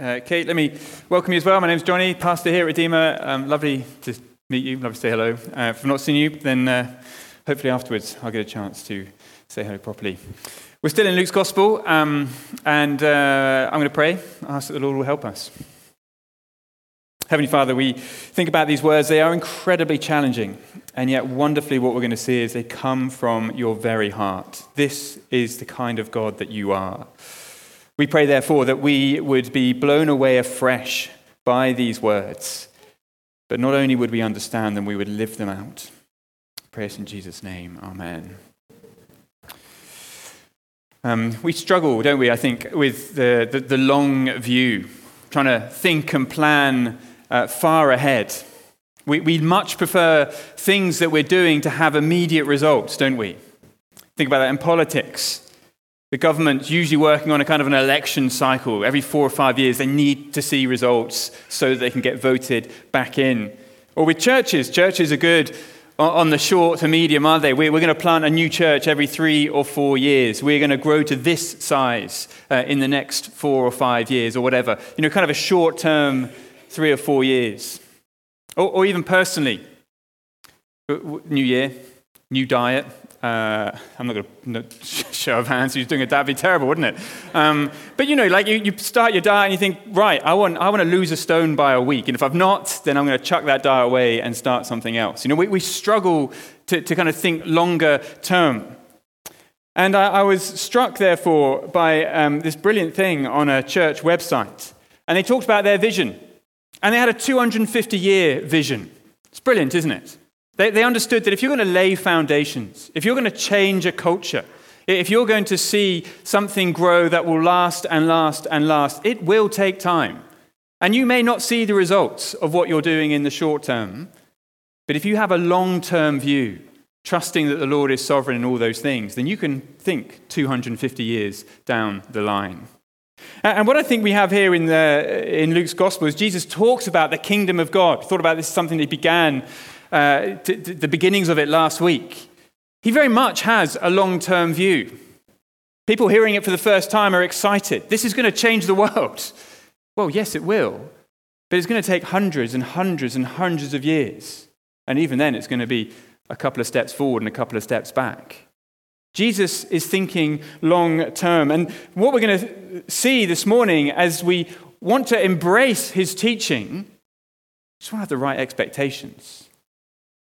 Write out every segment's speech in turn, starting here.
uh, Kate, let me welcome you as well. My name's Johnny, pastor here at Redeemer. Um, lovely to meet you. Lovely to say hello. Uh, if I've not seen you, then uh, hopefully afterwards I'll get a chance to say hello properly. We're still in Luke's Gospel, um, and uh, I'm going to pray. I Ask that the Lord will help us. Heavenly Father, we think about these words. They are incredibly challenging, and yet wonderfully, what we're going to see is they come from your very heart. This is the kind of God that you are. We pray, therefore, that we would be blown away afresh by these words, but not only would we understand them, we would live them out. Pray in Jesus' name. Amen. Um, we struggle, don't we, I think, with the, the, the long view, trying to think and plan uh, far ahead. We, we much prefer things that we're doing to have immediate results, don't we? Think about that in politics. The government's usually working on a kind of an election cycle. Every four or five years, they need to see results so that they can get voted back in. Or with churches, churches are good on the short to medium, aren't they? We're going to plant a new church every three or four years. We're going to grow to this size uh, in the next four or five years or whatever. You know, kind of a short term three or four years. Or, or even personally, new year, new diet. Uh, I'm not going to show of hands who's doing it. That'd be terrible, wouldn't it? Um, but you know, like you, you start your diet and you think, right, I want, I want to lose a stone by a week. And if I've not, then I'm going to chuck that diet away and start something else. You know, we, we struggle to, to kind of think longer term. And I, I was struck, therefore, by um, this brilliant thing on a church website. And they talked about their vision. And they had a 250 year vision. It's brilliant, isn't it? They, they understood that if you're going to lay foundations, if you're going to change a culture, if you're going to see something grow that will last and last and last, it will take time. And you may not see the results of what you're doing in the short term, but if you have a long term view, trusting that the Lord is sovereign in all those things, then you can think 250 years down the line. And what I think we have here in, the, in Luke's Gospel is Jesus talks about the kingdom of God. thought about this as something that began uh, to, to the beginnings of it last week. He very much has a long term view. People hearing it for the first time are excited. This is going to change the world. Well, yes, it will. But it's going to take hundreds and hundreds and hundreds of years. And even then, it's going to be a couple of steps forward and a couple of steps back. Jesus is thinking long term. And what we're going to see this morning as we want to embrace his teaching, just want to have the right expectations.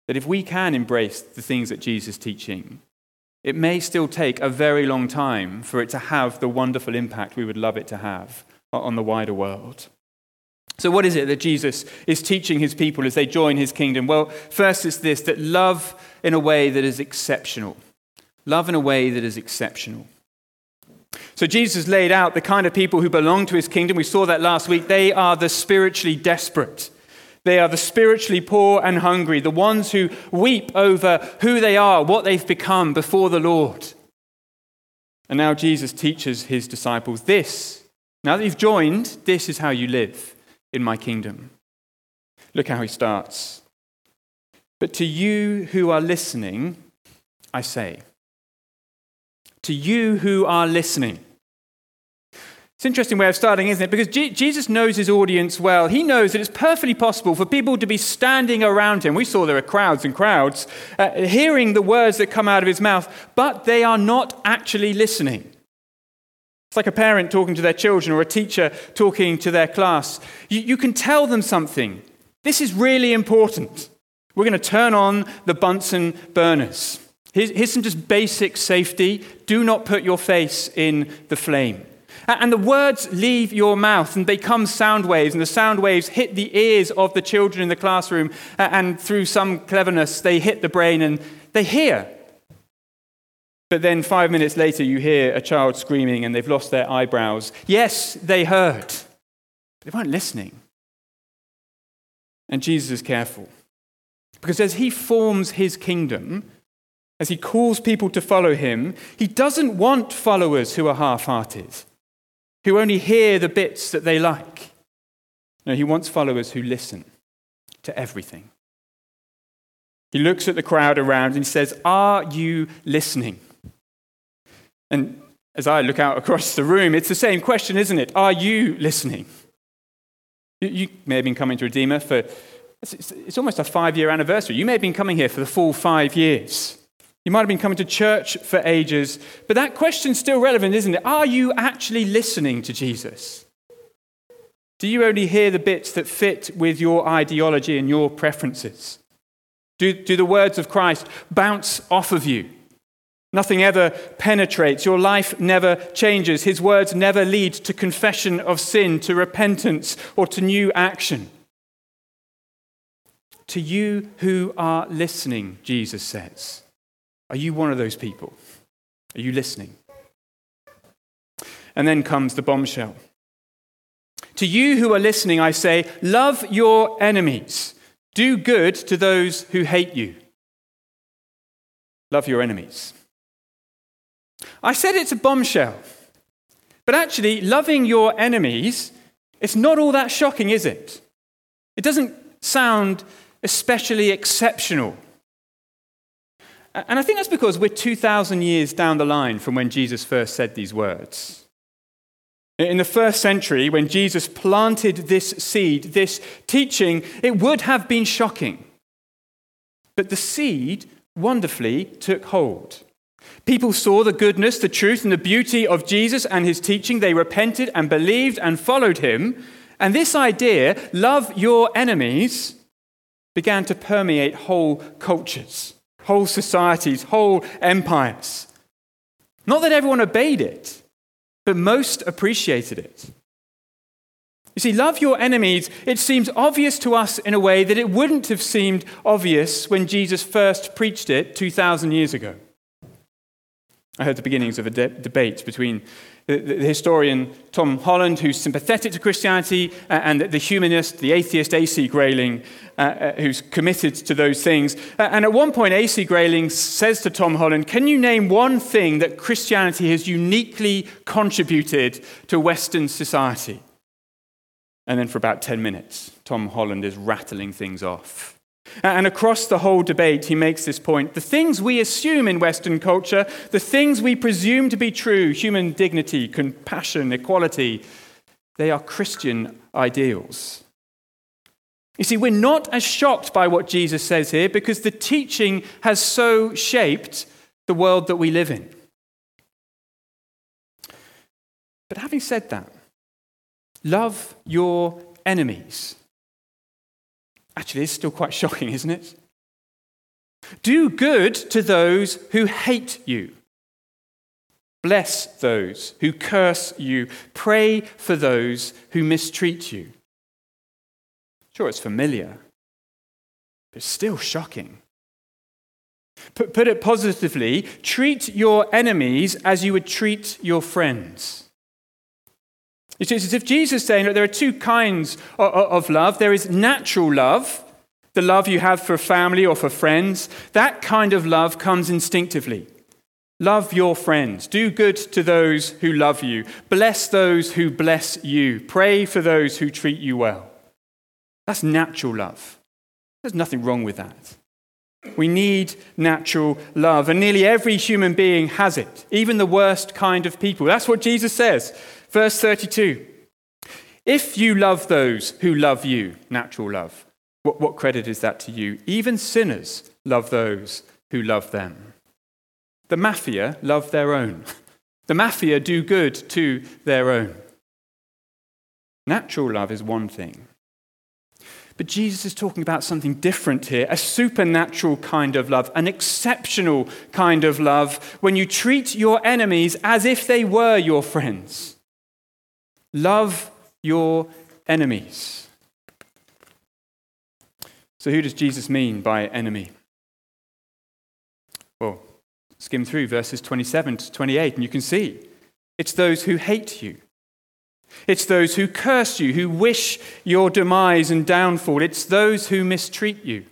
That if we can embrace the things that Jesus is teaching, it may still take a very long time for it to have the wonderful impact we would love it to have on the wider world. So, what is it that Jesus is teaching his people as they join his kingdom? Well, first it's this that love in a way that is exceptional. Love in a way that is exceptional. So Jesus laid out the kind of people who belong to his kingdom. We saw that last week. They are the spiritually desperate. They are the spiritually poor and hungry, the ones who weep over who they are, what they've become before the Lord. And now Jesus teaches his disciples this. Now that you've joined, this is how you live in my kingdom. Look how he starts. But to you who are listening, I say, to you who are listening. It's an interesting way of starting, isn't it? Because G- Jesus knows his audience well. He knows that it's perfectly possible for people to be standing around him. We saw there are crowds and crowds, uh, hearing the words that come out of his mouth, but they are not actually listening. It's like a parent talking to their children or a teacher talking to their class. You, you can tell them something. This is really important. We're going to turn on the Bunsen burners. Here's, here's some just basic safety. Do not put your face in the flame. And the words leave your mouth and they come sound waves, and the sound waves hit the ears of the children in the classroom, and through some cleverness, they hit the brain and they hear. But then five minutes later, you hear a child screaming and they've lost their eyebrows. Yes, they heard, they weren't listening. And Jesus is careful. Because as he forms his kingdom, as he calls people to follow him, he doesn't want followers who are half hearted, who only hear the bits that they like. No, he wants followers who listen to everything. He looks at the crowd around and he says, Are you listening? And as I look out across the room, it's the same question, isn't it? Are you listening? You, may have been coming to Redeemer for, it's, it's almost a five year anniversary. You may have been coming here for the full five years. You might have been coming to church for ages, but that question's still relevant, isn't it? Are you actually listening to Jesus? Do you only hear the bits that fit with your ideology and your preferences? Do, do the words of Christ bounce off of you? Nothing ever penetrates. Your life never changes. His words never lead to confession of sin, to repentance, or to new action. To you who are listening, Jesus says. Are you one of those people? Are you listening? And then comes the bombshell. To you who are listening, I say, love your enemies. Do good to those who hate you. Love your enemies. I said it's a bombshell. But actually, loving your enemies, it's not all that shocking, is it? It doesn't sound especially exceptional. And I think that's because we're 2,000 years down the line from when Jesus first said these words. In the first century, when Jesus planted this seed, this teaching, it would have been shocking. But the seed wonderfully took hold. People saw the goodness, the truth, and the beauty of Jesus and his teaching. They repented and believed and followed him. And this idea, love your enemies, began to permeate whole cultures whole societies, whole empires. Not that everyone obeyed it, but most appreciated it. You see, love your enemies, it seems obvious to us in a way that it wouldn't have seemed obvious when Jesus first preached it 2,000 years ago. I heard the beginnings of a de- debate between the, the, historian Tom Holland, who's sympathetic to Christianity, uh, and the, humanist, the atheist A.C. Grayling, uh, uh, who's committed to those things. Uh, and at one point, A.C. Grayling says to Tom Holland, Can you name one thing that Christianity has uniquely contributed to Western society? And then for about 10 minutes, Tom Holland is rattling things off. And across the whole debate, he makes this point. The things we assume in Western culture, the things we presume to be true human dignity, compassion, equality they are Christian ideals. You see, we're not as shocked by what Jesus says here because the teaching has so shaped the world that we live in. But having said that, love your enemies. Actually, it's still quite shocking, isn't it? Do good to those who hate you. Bless those who curse you. Pray for those who mistreat you. Sure, it's familiar, but it's still shocking. Put it positively treat your enemies as you would treat your friends. It's as if Jesus is saying that there are two kinds of love. There is natural love, the love you have for family or for friends. That kind of love comes instinctively. Love your friends. Do good to those who love you. Bless those who bless you. Pray for those who treat you well. That's natural love. There's nothing wrong with that. We need natural love, and nearly every human being has it, even the worst kind of people. That's what Jesus says. Verse 32 If you love those who love you, natural love, what, what credit is that to you? Even sinners love those who love them. The mafia love their own. The mafia do good to their own. Natural love is one thing. But Jesus is talking about something different here a supernatural kind of love, an exceptional kind of love when you treat your enemies as if they were your friends. Love your enemies. So, who does Jesus mean by enemy? Well, skim through verses 27 to 28, and you can see it's those who hate you. It's those who curse you, who wish your demise and downfall. It's those who mistreat you.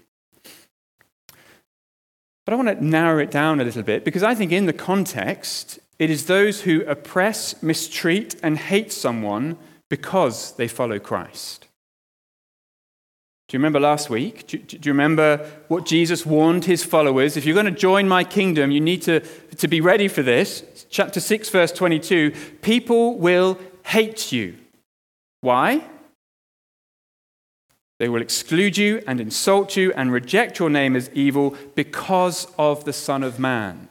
But I want to narrow it down a little bit because I think in the context, it is those who oppress, mistreat, and hate someone because they follow Christ. Do you remember last week? Do, do, you remember what Jesus warned his followers? If you're going to join my kingdom, you need to, to be ready for this. Chapter 6, verse 22 people will hate you. Why? They will exclude you and insult you and reject your name as evil because of the Son of Man.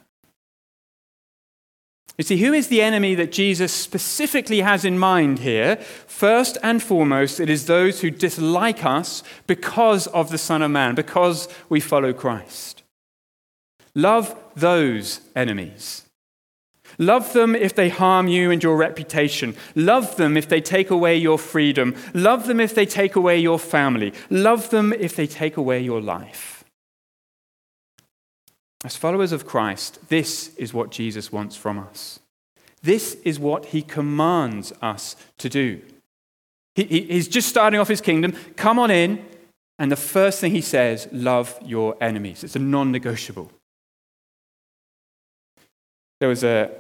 You see, who is the enemy that Jesus specifically has in mind here? First and foremost, it is those who dislike us because of the Son of Man, because we follow Christ. Love those enemies. Love them if they harm you and your reputation. Love them if they take away your freedom. Love them if they take away your family. Love them if they take away your life. As followers of Christ, this is what Jesus wants from us. This is what he commands us to do. He, he, he's just starting off his kingdom. Come on in. And the first thing he says, love your enemies. It's a non negotiable. There was a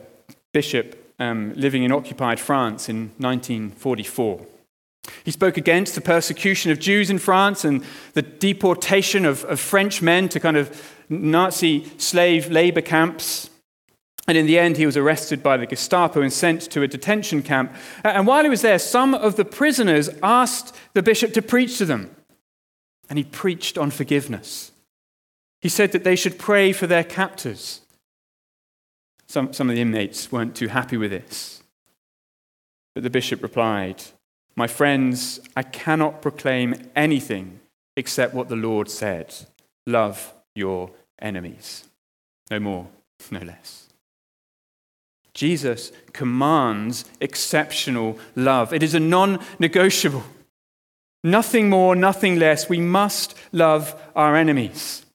bishop um, living in occupied France in 1944. He spoke against the persecution of Jews in France and the deportation of, of French men to kind of Nazi slave labor camps. And in the end, he was arrested by the Gestapo and sent to a detention camp. And while he was there, some of the prisoners asked the bishop to preach to them. And he preached on forgiveness. He said that they should pray for their captors. Some, some of the inmates weren't too happy with this. But the bishop replied, My friends, I cannot proclaim anything except what the Lord said love your enemies. No more, no less. Jesus commands exceptional love. It is a non negotiable. Nothing more, nothing less. We must love our enemies.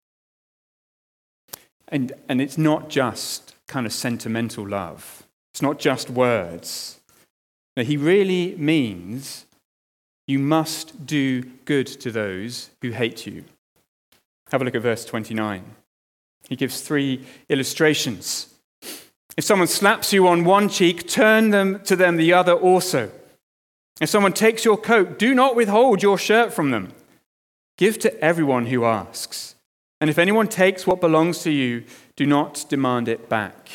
And, and it's not just kind of sentimental love, it's not just words. No, he really means you must do good to those who hate you. Have a look at verse 29. He gives three illustrations. If someone slaps you on one cheek, turn them to them the other also. If someone takes your coat, do not withhold your shirt from them. Give to everyone who asks. And if anyone takes what belongs to you, do not demand it back.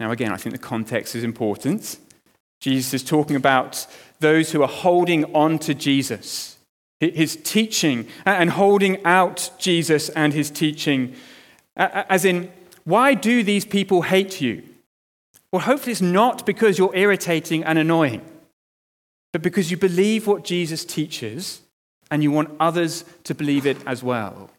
Now, again, I think the context is important. Jesus is talking about those who are holding on to Jesus, his teaching, and holding out Jesus and his teaching, as in why do these people hate you? Well, hopefully it's not because you're irritating and annoying, but because you believe what Jesus teaches and you want others to believe it as well.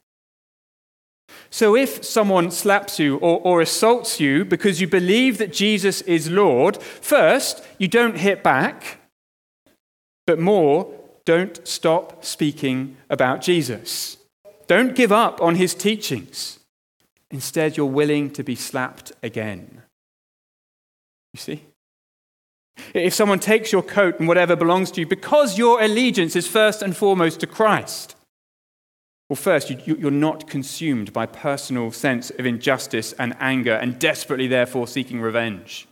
So if someone slaps you or, or, assaults you because you believe that Jesus is Lord, first, you don't hit back, but more, don't stop speaking about Jesus. Don't give up on his teachings. Instead, you're willing to be slapped again. You see? If someone takes your coat and whatever belongs to you because your allegiance is first and foremost to Christ, well, first, you're not consumed by personal sense of injustice and anger and desperately, therefore, seeking revenge.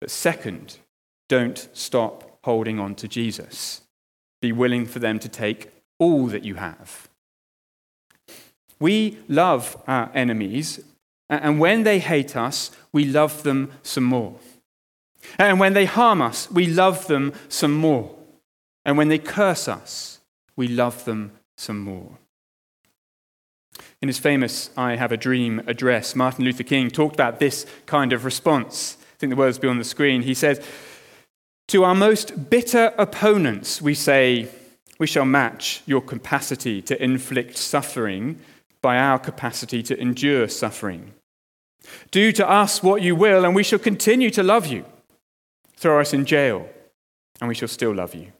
But second, don't stop holding on to Jesus. Be willing for them to take all that you have. We love our enemies, and when they hate us, we love them some more. And when they harm us, we love them some more. And when they curse us, we love them some more. In his famous I Have a Dream address, Martin Luther King talked about this kind of response. I think the words will be on the screen. He says, To our most bitter opponents, we say, We shall match your capacity to inflict suffering by our capacity to endure suffering. Do to us what you will, and we shall continue to love you. Throw us in jail, and we shall still love you.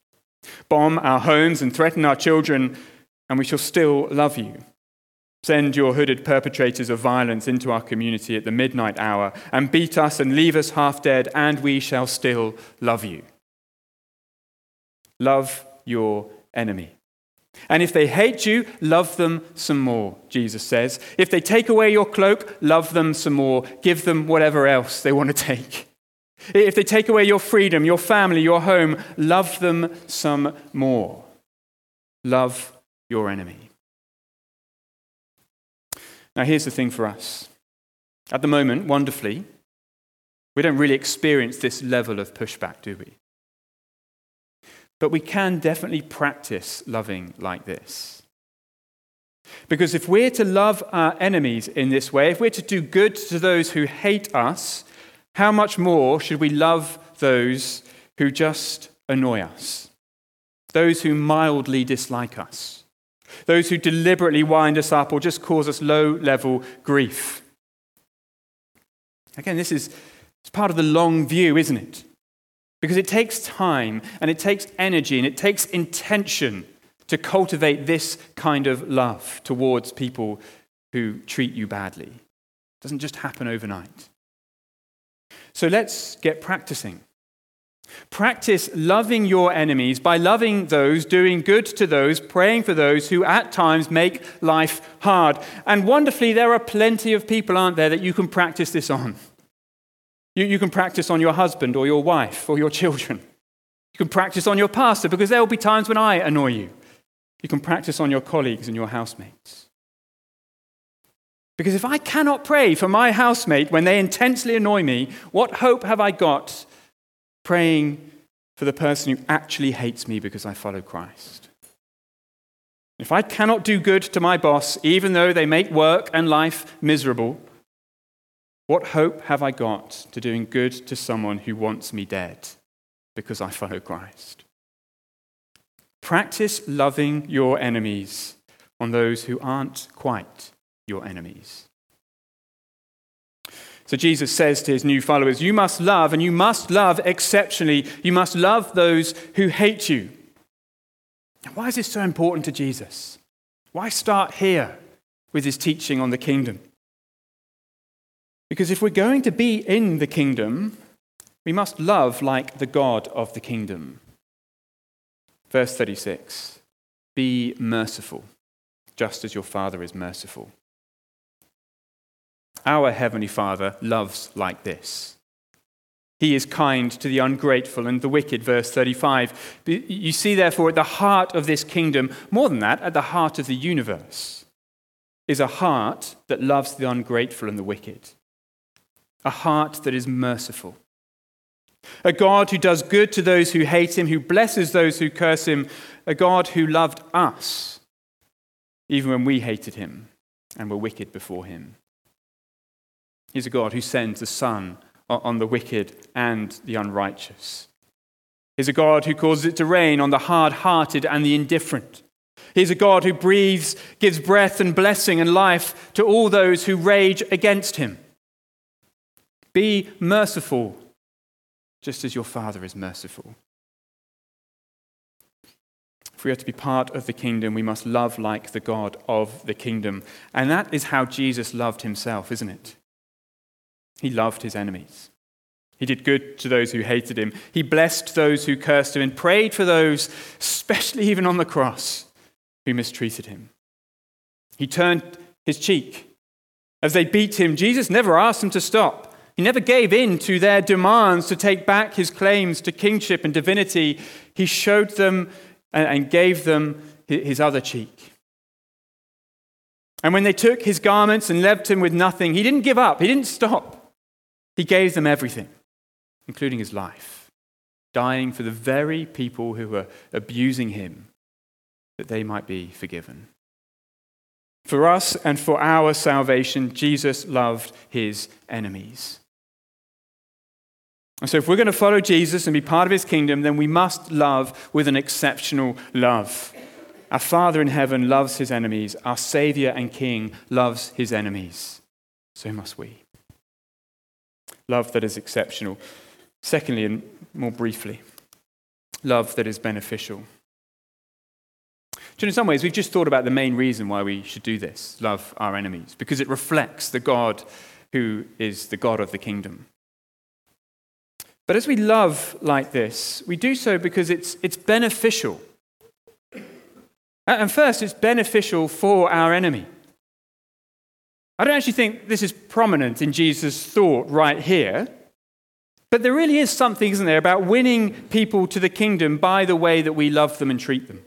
Bomb our homes and threaten our children, and we shall still love you. Send your hooded perpetrators of violence into our community at the midnight hour, and beat us and leave us half dead, and we shall still love you. Love your enemy. And if they hate you, love them some more, Jesus says. If they take away your cloak, love them some more. Give them whatever else they want to take. If they take away your freedom, your family, your home, love them some more. Love your enemy. Now, here's the thing for us. At the moment, wonderfully, we don't really experience this level of pushback, do we? but we can definitely practice loving like this. Because if we're to love our enemies in this way, if we're to do good to those who hate us, how much more should we love those who just annoy us? Those who mildly dislike us? Those who deliberately wind us up or just cause us low level grief? Again, this is it's part of the long view, isn't it? Because it takes time and it takes energy and it takes intention to cultivate this kind of love towards people who treat you badly. It doesn't just happen overnight. So let's get practicing. Practice loving your enemies by loving those, doing good to those, praying for those who at times make life hard. And wonderfully, there are plenty of people, aren't there, that you can practice this on. You, you can practice on your husband or your wife or your children. You can practice on your pastor because there will be times when I annoy you. You can practice on your colleagues and your housemates. Because if I cannot pray for my housemate when they intensely annoy me, what hope have I got praying for the person who actually hates me because I follow Christ? If I cannot do good to my boss, even though they make work and life miserable, what hope have I got to doing good to someone who wants me dead because I follow Christ? Practice loving your enemies on those who aren't quite your enemies. So Jesus says to his new followers, You must love, and you must love exceptionally. You must love those who hate you. why is this so important to Jesus? Why start here with his teaching on the kingdom? Because if we're going to be in the kingdom, we must love like the God of the kingdom. Verse 36 Be merciful, just as your Father is merciful. Our Heavenly Father loves like this. He is kind to the ungrateful and the wicked, verse 35. You see, therefore, at the heart of this kingdom, more than that, at the heart of the universe, is a heart that loves the ungrateful and the wicked, a heart that is merciful a God who does good to those who hate him, who blesses those who curse him, a God who loved us even when we hated him and were wicked before him. He's a God who sends the sun on the wicked and the unrighteous. He's a God who causes it to rain on the hard hearted and the indifferent. He's a God who breathes, gives breath and blessing and life to all those who rage against him. Be merciful just as your Father is merciful. If we are to be part of the kingdom, we must love like the God of the kingdom. And that is how Jesus loved himself, isn't it? He loved his enemies. He did good to those who hated him. He blessed those who cursed him and prayed for those, especially even on the cross, who mistreated him. He turned his cheek. As they beat him, Jesus never asked them to stop. He never gave in to their demands to take back his claims to kingship and divinity. He showed them and gave them his other cheek. And when they took his garments and left him with nothing, he didn't give up, he didn't stop. He gave them everything, including his life, dying for the very people who were abusing him, that they might be forgiven. For us and for our salvation, Jesus loved his enemies. And so, if we're going to follow Jesus and be part of his kingdom, then we must love with an exceptional love. Our Father in heaven loves his enemies. Our Savior and King loves his enemies. So must we. Love that is exceptional. Secondly, and more briefly, love that is beneficial. So in some ways, we've just thought about the main reason why we should do this love our enemies, because it reflects the God who is the God of the kingdom. But as we love like this, we do so because it's, it's beneficial. And first, it's beneficial for our enemy. I don't actually think this is prominent in Jesus' thought right here, but there really is something, isn't there, about winning people to the kingdom by the way that we love them and treat them.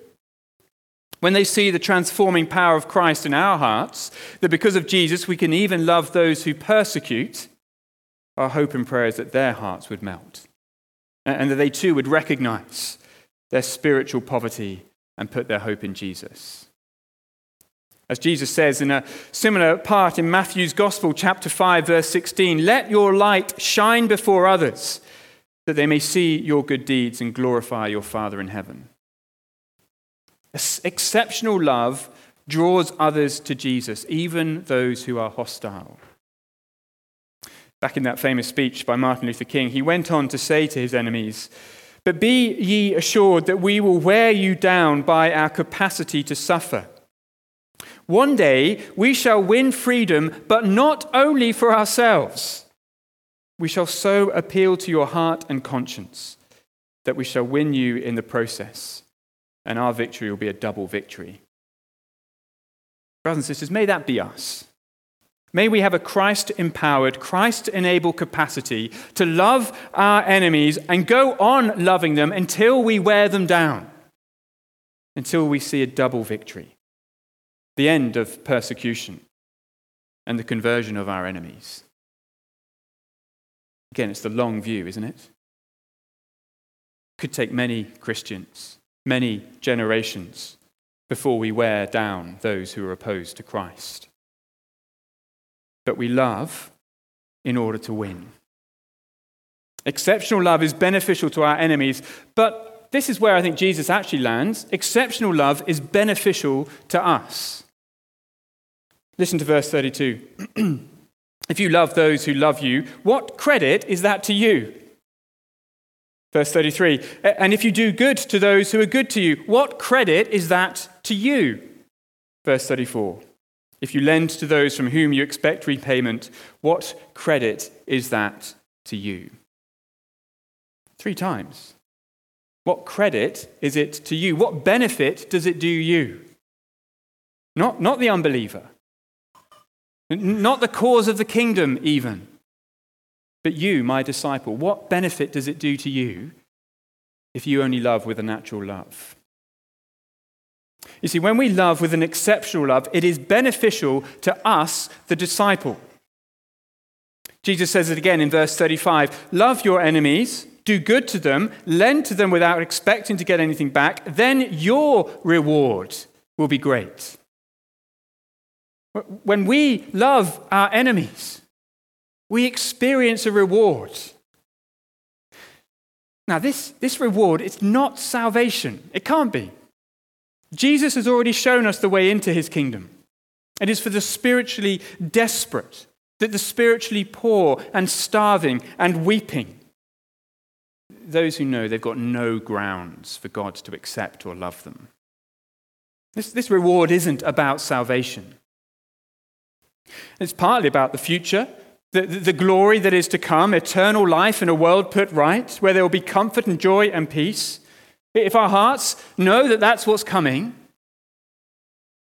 When they see the transforming power of Christ in our hearts, that because of Jesus we can even love those who persecute, our hope and prayer is that their hearts would melt and that they too would recognize their spiritual poverty and put their hope in Jesus. As Jesus says in a similar part in Matthew's Gospel, chapter 5, verse 16, let your light shine before others, that they may see your good deeds and glorify your Father in heaven. Exceptional love draws others to Jesus, even those who are hostile. Back in that famous speech by Martin Luther King, he went on to say to his enemies, But be ye assured that we will wear you down by our capacity to suffer. One day we shall win freedom, but not only for ourselves. We shall so appeal to your heart and conscience that we shall win you in the process, and our victory will be a double victory. Brothers and sisters, may that be us. May we have a Christ empowered, Christ enabled capacity to love our enemies and go on loving them until we wear them down, until we see a double victory the end of persecution, and the conversion of our enemies. Again, it's the long view, isn't it? could take many Christians, many generations, before we wear down those who are opposed to Christ. But we love in order to win. Exceptional love is beneficial to our enemies, but this is where I think Jesus actually lands. Exceptional love is beneficial to us. Listen to verse 32. if you love those who love you, what credit is that to you? Verse 33 And if you do good to those who are good to you, what credit is that to you? Verse 34 If you lend to those from whom you expect repayment, what credit is that to you? Three times. What credit is it to you? What benefit does it do you? Not, not the unbeliever, not the cause of the kingdom, even. But you, my disciple, what benefit does it do to you if you only love with a natural love? You see, when we love with an exceptional love, it is beneficial to us, the disciple. Jesus says it again in verse 35 Love your enemies, do good to them, lend to them without expecting to get anything back, then your reward will be great. When we love our enemies, we experience a reward. Now, this, this reward, it's not salvation. It can't be. Jesus has already shown us the way into his kingdom. It is for the spiritually desperate, that the spiritually poor and starving and weeping, those who know they've got no grounds for God to accept or love them. This, this reward isn't about salvation. It's partly about the future, the, the, glory that is to come, eternal life in a world put right, where there will be comfort and joy and peace. If our hearts know that that's what's coming,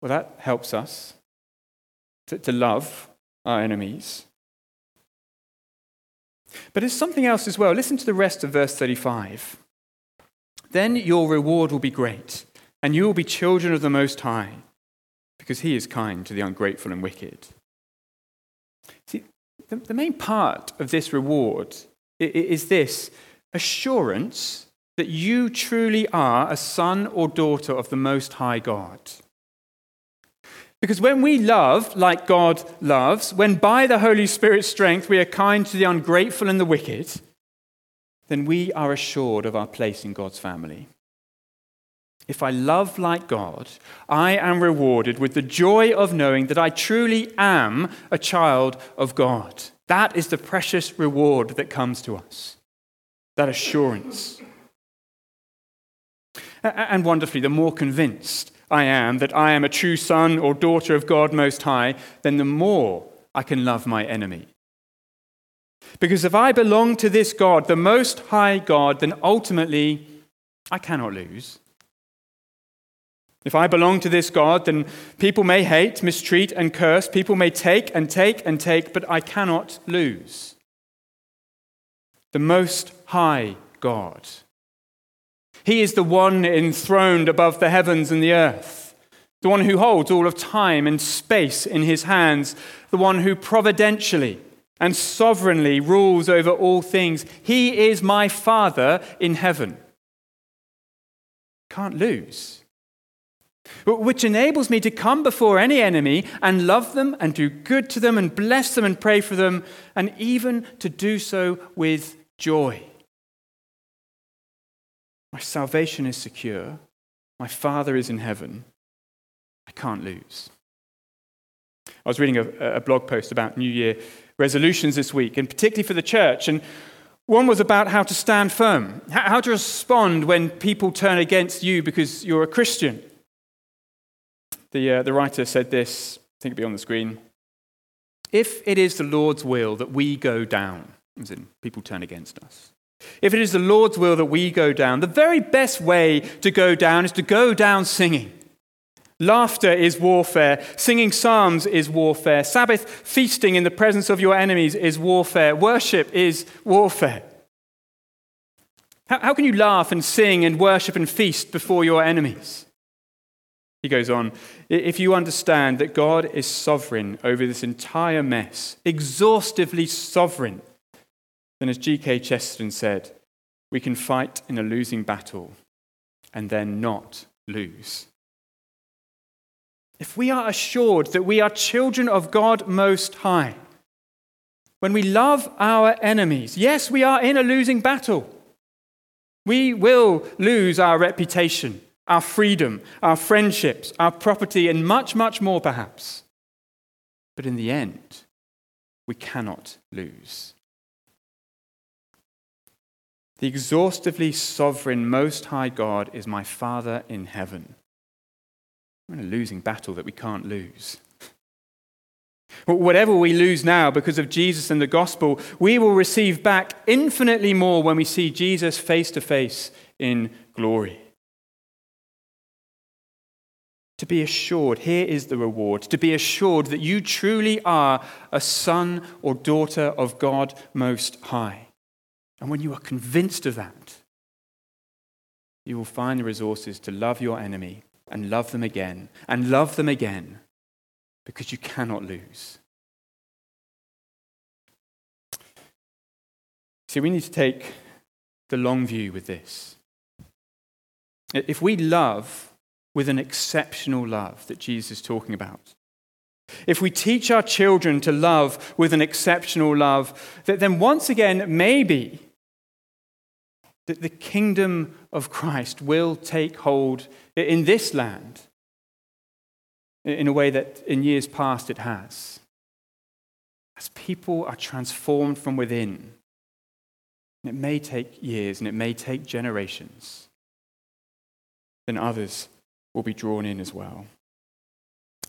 well, that helps us to, to love our enemies. But there's something else as well. Listen to the rest of verse 35. Then your reward will be great, and you will be children of the Most High, because he is kind to the ungrateful and wicked. The, the main part of this reward is this assurance that you truly are a son or daughter of the Most High God. Because when we love like God loves, when by the Holy Spirit's strength we are kind to the ungrateful and the wicked, then we are assured of our place in God's family. If I love like God, I am rewarded with the joy of knowing that I truly am a child of God. That is the precious reward that comes to us, that assurance. And wonderfully, the more convinced I am that I am a true son or daughter of God Most High, then the more I can love my enemy. Because if I belong to this God, the Most High God, then ultimately I cannot lose. If I belong to this God, then people may hate, mistreat, and curse. People may take and take and take, but I cannot lose. The Most High God. He is the one enthroned above the heavens and the earth, the one who holds all of time and space in his hands, the one who providentially and sovereignly rules over all things. He is my Father in heaven. can't lose. Which enables me to come before any enemy and love them and do good to them and bless them and pray for them, and even to do so with joy. My salvation is secure. My Father is in heaven. I can't lose. I was reading a, a, blog post about New Year resolutions this week, and particularly for the church. And one was about how to stand firm, how to respond when people turn against you because you're a Christian. The, uh, the writer said this, I think it'll be on the screen. If it is the Lord's will that we go down, as in people turn against us, if it is the Lord's will that we go down, the very best way to go down is to go down singing. Laughter is warfare. Singing psalms is warfare. Sabbath feasting in the presence of your enemies is warfare. Worship is warfare. How, how can you laugh and sing and worship and feast before your enemies? He goes on, if you understand that God is sovereign over this entire mess, exhaustively sovereign, then as G.K. Chesterton said, we can fight in a losing battle and then not lose. If we are assured that we are children of God Most High, when we love our enemies, yes, we are in a losing battle. We will lose our reputation, our freedom, our friendships, our property, and much, much more perhaps. But in the end, we cannot lose. The exhaustively sovereign, most high God is my Father in heaven. We're in a losing battle that we can't lose. Whatever we lose now because of Jesus and the gospel, we will receive back infinitely more when we see Jesus face to face in glory. To be assured, here is the reward, to be assured that you truly are a son or daughter of God Most High. And when you are convinced of that, you will find the resources to love your enemy and love them again and love them again because you cannot lose. See, we need to take the long view with this. If we love with an exceptional love that Jesus is talking about, if we teach our children to love with an exceptional love, then once again, maybe that the kingdom of Christ will take hold in this land in a way that in years past it has. As people are transformed from within, it may take years and it may take generations, then others will be drawn in as well.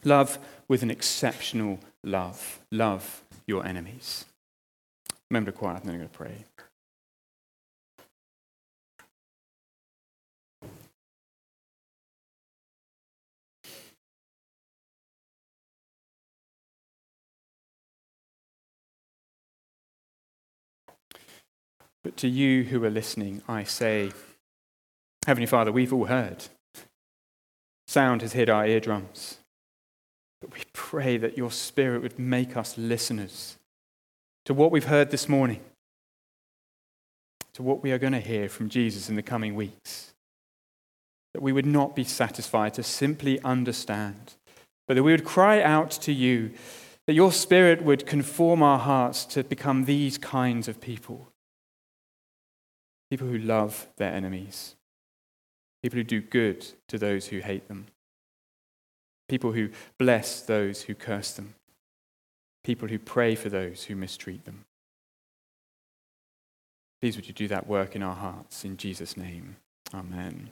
Love with an exceptional love. Love your enemies. Remember to quiet, and then I'm going to pray. But to you who are listening, I say, Heavenly Father, we've all heard. Sound has hit our eardrums. But we pray that your Spirit would make us listeners to what we've heard this morning, to what we are going to hear from Jesus in the coming weeks. That we would not be satisfied to simply understand, but that we would cry out to you, that your Spirit would conform our hearts to become these kinds of people people who love their enemies, people who do good to those who hate them, people who bless those who curse them, people who pray for those who mistreat them. Please would you do that work in our hearts in Jesus' name. Amen.